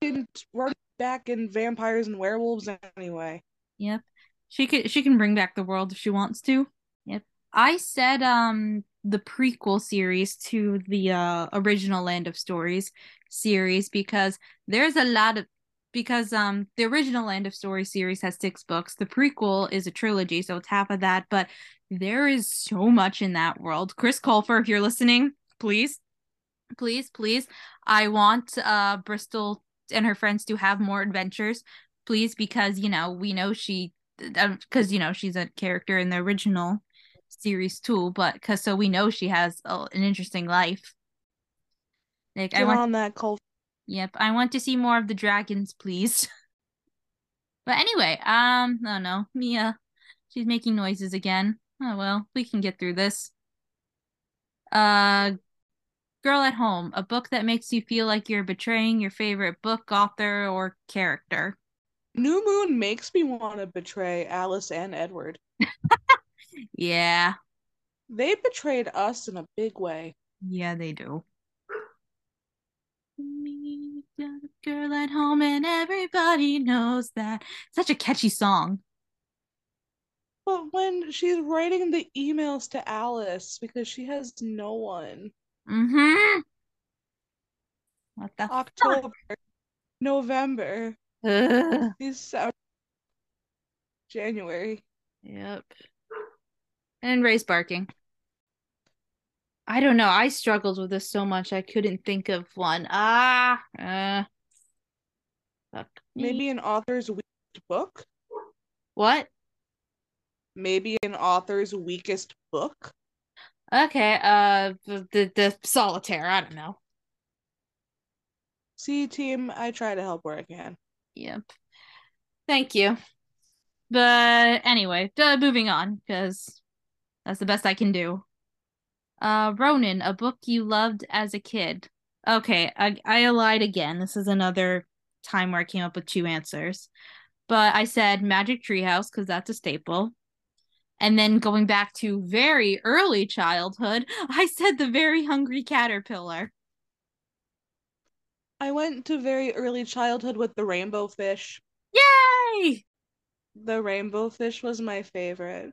in we're back in vampires and werewolves anyway. Yep. She could she can bring back the world if she wants to. Yep. I said um the prequel series to the uh original Land of Stories series because there's a lot of because um the original Land of Stories series has six books. The prequel is a trilogy, so it's half of that, but there is so much in that world. Chris Colfer, if you're listening, please, please, please. I want uh Brystal and her friends to have more adventures please because you know we know she because you know she's a character in the original series too, but because so we know she has a, an interesting life. Like I want, on that cult. Yep, I want to see more of the dragons, please. *laughs* but anyway, um, no, no, Mia, she's making noises again. Oh well, we can get through this. Uh, Girl at Home, a book that makes you feel like you're betraying your favorite book, author, or character. New Moon makes me want to betray Alice and Edward. *laughs* Yeah, They betrayed us in a big way. yeah, they do. Got a Girl at home, and everybody knows that. Such a catchy song. But when she's writing the emails to Alice because she has no one. Mm-hmm. What the October, November, Ugh. December, January. Yep. And Ray's barking. I don't know. I struggled with this so much I couldn't think of one. Ah, uh, fuck. Maybe an author's weakest book. what? Maybe an author's weakest book. Okay. Uh, the the, the solitaire. I don't know. See, team, I try to help where I can. Yep. Thank you. But anyway, uh, moving on because that's the best I can do. Uh, Ronan, a book you loved as a kid. Okay, I I lied again. This is another time where I came up with two answers, but I said Magic Treehouse because that's a staple. And then going back to very early childhood, *laughs* I said the Very Hungry Caterpillar. I went to very early childhood with the rainbow fish. Yay! The rainbow fish was my favorite.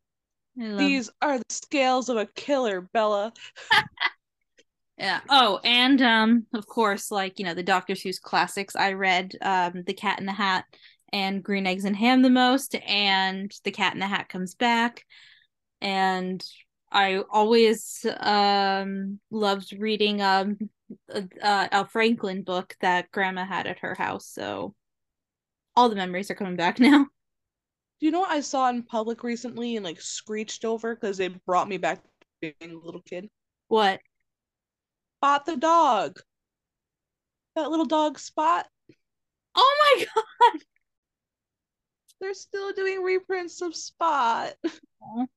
These are the scales of a killer, Bella. *laughs* Yeah. Oh, and um, of course, like you know, the Doctor Seuss classics. I read um, The Cat in the Hat and Green Eggs and Ham the most, and The Cat in the Hat comes back, and I always um loved reading um a Franklin book that Grandma had at her house. So all the memories are coming back *laughs* now. Do you know what I saw in public recently and like screeched over because it brought me back to being a little kid? What? Spot the dog. That little dog Spot. Oh my *laughs* god! They're still doing reprints of Spot. *laughs* All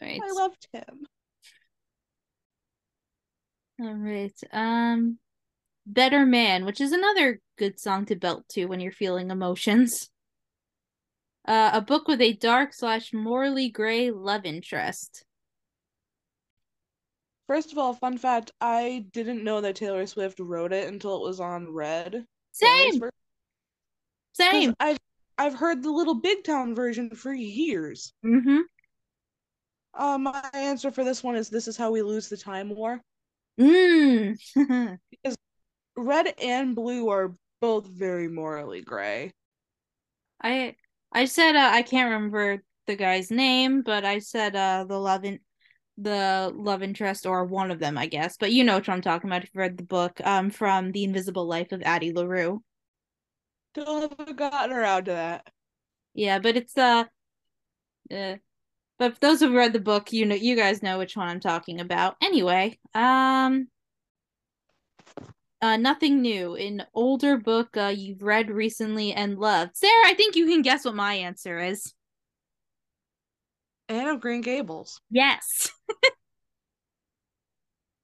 right. I loved him. All right. Um Better Man, which is another good song to belt to when you're feeling emotions. Uh, a book with a dark slash morally gray love interest. First of all, fun fact, I didn't know that Taylor Swift wrote it until it was on Red. Same, same. I've I've heard the Little Big Town version for years. Mm-hmm. Uh, my answer for this one is This Is How We Lose the Time War. Mm. *laughs* Because red and blue are both very morally gray. I I said uh, I can't remember the guy's name, but I said uh the love in the love interest or one of them, I guess. But you know what I'm talking about if you read the book um from The Invisible Life of Addie LaRue. Still haven't gotten around to that. Yeah, but it's uh, uh but for those who've read the book, you know you guys know which one I'm talking about. Anyway, um uh nothing new. An older book uh you've read recently and loved. Sarah, I think you can guess what my answer is. Anne of Green Gables. Yes. *laughs*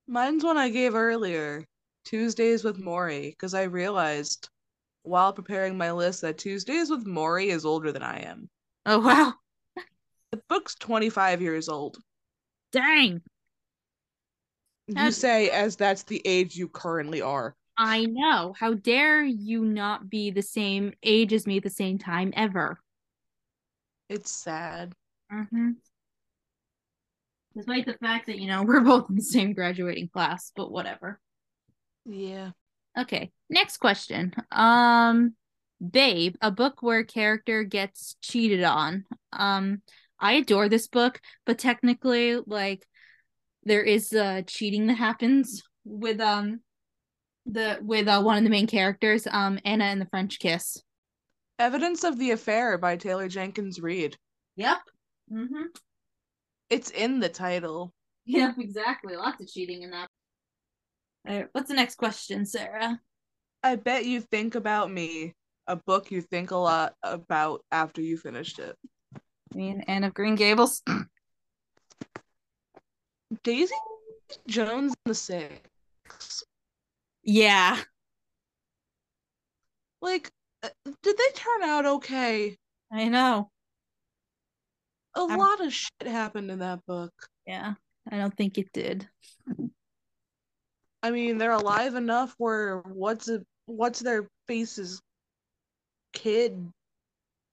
Mine's one I gave earlier, Tuesdays with Morrie, because I realized while preparing my list that Tuesdays with Morrie is older than I am. Oh wow. The book's 25 years old. Dang. You say as that's the age you currently are. I know. How dare you not be the same age as me at the same time ever? It's sad. Mm-hmm. Despite the fact that, you know, *laughs* we're both in the same graduating class, but whatever. Yeah. Okay, next question. Um Babe, a book where a character gets cheated on. Um I adore this book, but technically like there is uh cheating that happens with um the with uh, one of the main characters, um Anna and the French Kiss. Evidence of the Affair by Taylor Jenkins Reid. Yep. Mm-hmm. It's in the title. *laughs* Yep, exactly. Lots of cheating in that. All right, what's the next question, Sarah? I bet you think about me, a book you think a lot about after you finished it. I mean, Anne of Green Gables. *clears throat* Daisy Jones and the Six. Yeah. Like, uh, did they turn out okay? I know. A I'm- lot of shit happened in that book. Yeah. I don't think it did. I mean, they're alive enough where what's a what's their face's kid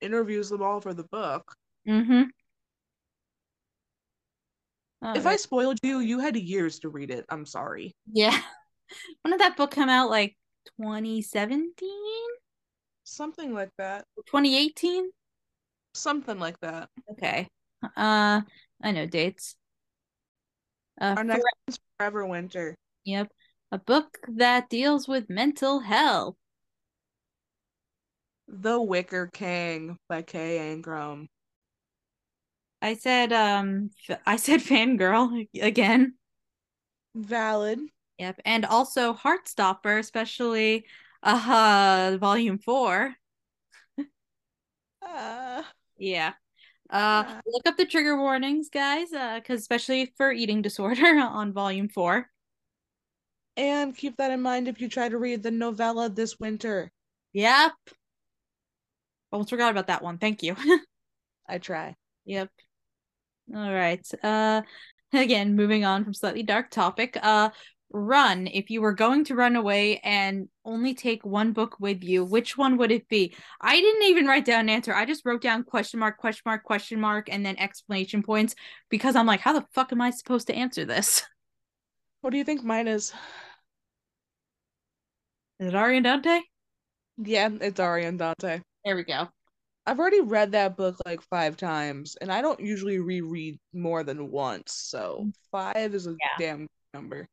interviews them all for the book. Mm-hmm. If I spoiled you, you had years to read it. I'm sorry. Yeah. *laughs* When did that book come out? Like 2017? Something like that. 2018? Something like that. Okay. Uh I know dates. Uh Our next one's Forever Winter. Yep. A book that deals with mental health. The Wicker King by K. Ancrum. I said um *laughs* I said fangirl again. Valid. Yep. And also Heartstopper, especially uh volume 4. Uh, Yeah. Uh Yeah. look up the trigger warnings, guys, uh cuz especially for eating disorder *laughs* on volume 4. and keep that in mind if you try to read the novella this winter. Yep. Almost forgot about that one. Thank you. *laughs* I try. Yep. All right. Uh again, moving on from slightly dark topic. Uh run. If you were going to run away and only take one book with you, which one would it be? I didn't even write down an answer. I just wrote down question mark, question mark, question mark, and then explanation points because I'm like, how the fuck am I supposed to answer this? *laughs* What do you think mine is? Is it Ari and Dante? Yeah, it's Ari and Dante. There we go. I've already read that book like five times, and I don't usually reread more than once, so five is a Yeah. damn number.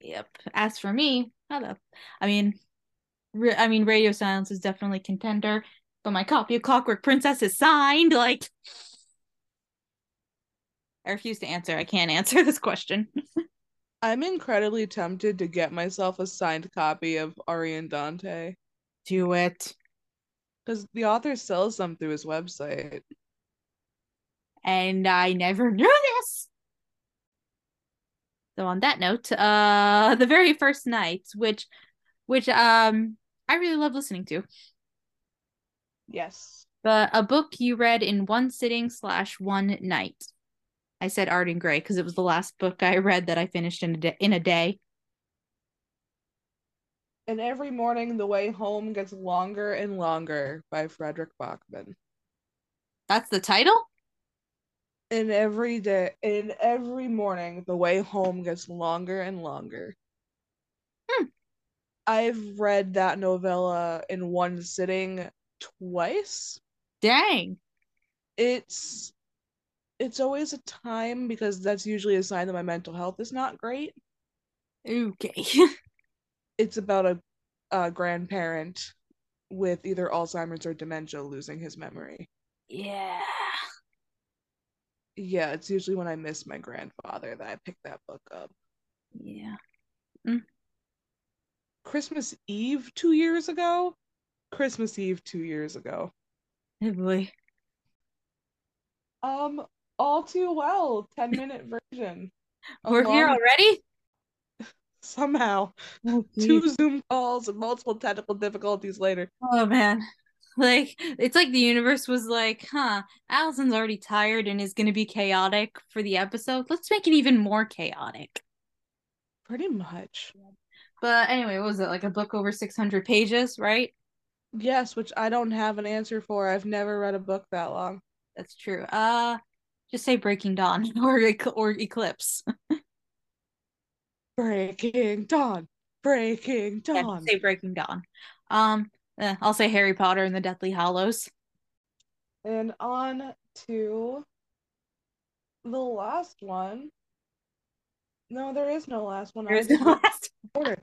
Yep. As for me, the I mean, re- I mean, Radio Silence is definitely contender, but my copy of Clockwork Princess is signed. Like, I refuse to answer. I can't answer *laughs* this question. I'm incredibly tempted to get myself a signed copy of Ari and Dante Do it. Because the author sells them through his website. And I never *laughs* knew this. So on that note, uh, *laughs* the very first night, which, which um, I really love listening to. Yes. But a book you read in one sitting slash one night. I said Art and Grey because it was the last book I read that I finished in a day. In a day. And every morning, the way home gets longer and longer by Fredrik Backman. That's the title. And every day, and every morning, the way home gets longer and longer. Hmm. I've read that novella in one sitting twice. Dang. It's it's always a time because that's usually a sign that my mental health is not great. Okay. *laughs* It's about a, a grandparent with either Alzheimer's or dementia losing his memory. yeah. Yeah, it's usually when I miss my grandfather that I pick that book up. Yeah. Christmas Eve two years ago? Christmas Eve two years ago. Boy. Um, all too well, 10 minute version. *laughs* We're here already. Somehow. Oh, *laughs* Two Zoom calls and multiple technical difficulties later. oh man. Like it's like the universe was like, huh, Alyson's already tired and is gonna be chaotic for the episode. Let's make it even more chaotic. Pretty much. But anyway, what was it? Like a book over 600 pages, right? Yes, which I don't have an answer for. I've never read a book that long. That's true. Uh just say Breaking Dawn *laughs* or or Eclipse. *laughs* Breaking Dawn. Breaking Yeah, Dawn. say Breaking Dawn. Um, eh, I'll say Harry Potter and the Deathly Hallows. And on to the last one. No, there is no last one. I There's did the not last. *laughs* order.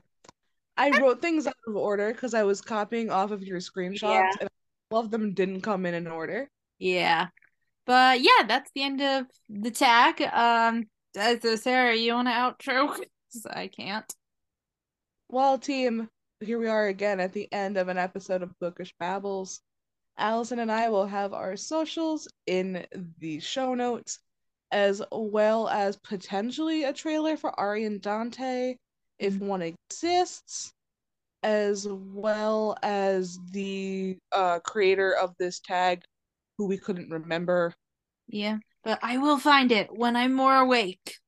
I wrote things out of order because I was copying off of your screenshots Yeah. and all of them didn't come in in order. Yeah, but yeah, that's the end of the tag. Um, uh, Sarah, you want to outro? *laughs* 'Cause I can't. Well, team, here we are again at the end of an episode of Bookish Babbles. Alyson and I will have our socials in the show notes, as well as potentially a trailer for Ari and Dante if Mhm. one exists, as well as the uh, creator of this tag, who we couldn't remember. Yeah, but I will find it when I'm more awake.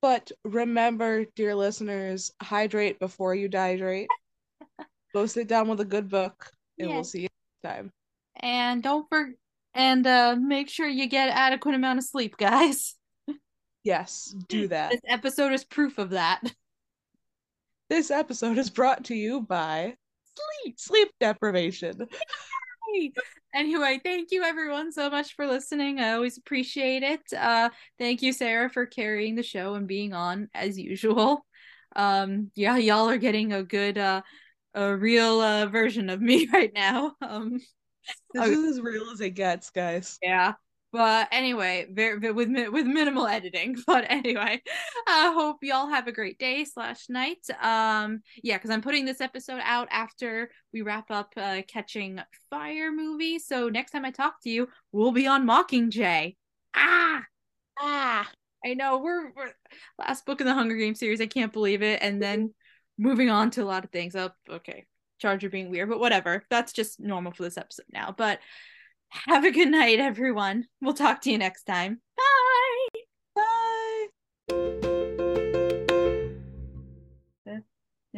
But remember, dear listeners, hydrate before you dihydrate. *laughs* Go sit down with a good book, and we'll see you next time. And don't for and uh make sure you get adequate amount of sleep, guys. Yes, do *laughs* that. This episode is proof of that. This episode is brought to you by sleep, sleep deprivation. *laughs* Anyway, thank you everyone so much for listening. I always appreciate it. Uh thank you Sarah for carrying the show and being on as usual. Um yeah, y'all are getting a good uh a real uh version of me *laughs* right now. Um This Okay. is as real as it gets, guys. yeah. But anyway, very, with with minimal editing. *laughs* But anyway, I hope y'all have a great day slash night. Um, yeah, because I'm putting this episode out after we wrap up uh, Catching Fire movie. So next time I talk to you, we'll be on Mockingjay. Ah, Ah, I know we're, we're last book in the Hunger Games series. I can't believe it. And then *laughs* moving on to a lot of things. Oh, okay, Charger being weird, but whatever. That's just normal for this episode now. But have a good night, everyone. We'll talk to you next time. Bye. bye.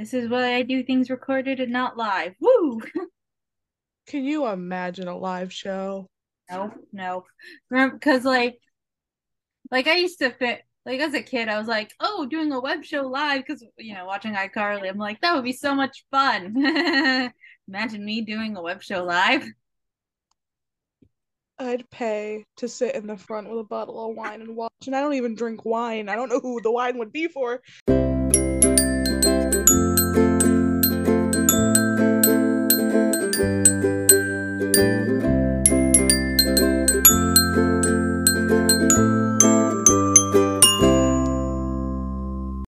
This is why I do things recorded and not live. Woo! *laughs* Can you imagine a live show? no, no. Because like, like I used to fit. Like as a kid, I was like, "Oh, doing a web show live," because you know, watching iCarly. I'm like, that would be so much fun. *laughs* Imagine me doing a web show live. I'd pay to sit in the front with a bottle of wine and watch, and I don't even drink wine. I don't know who the wine would be for.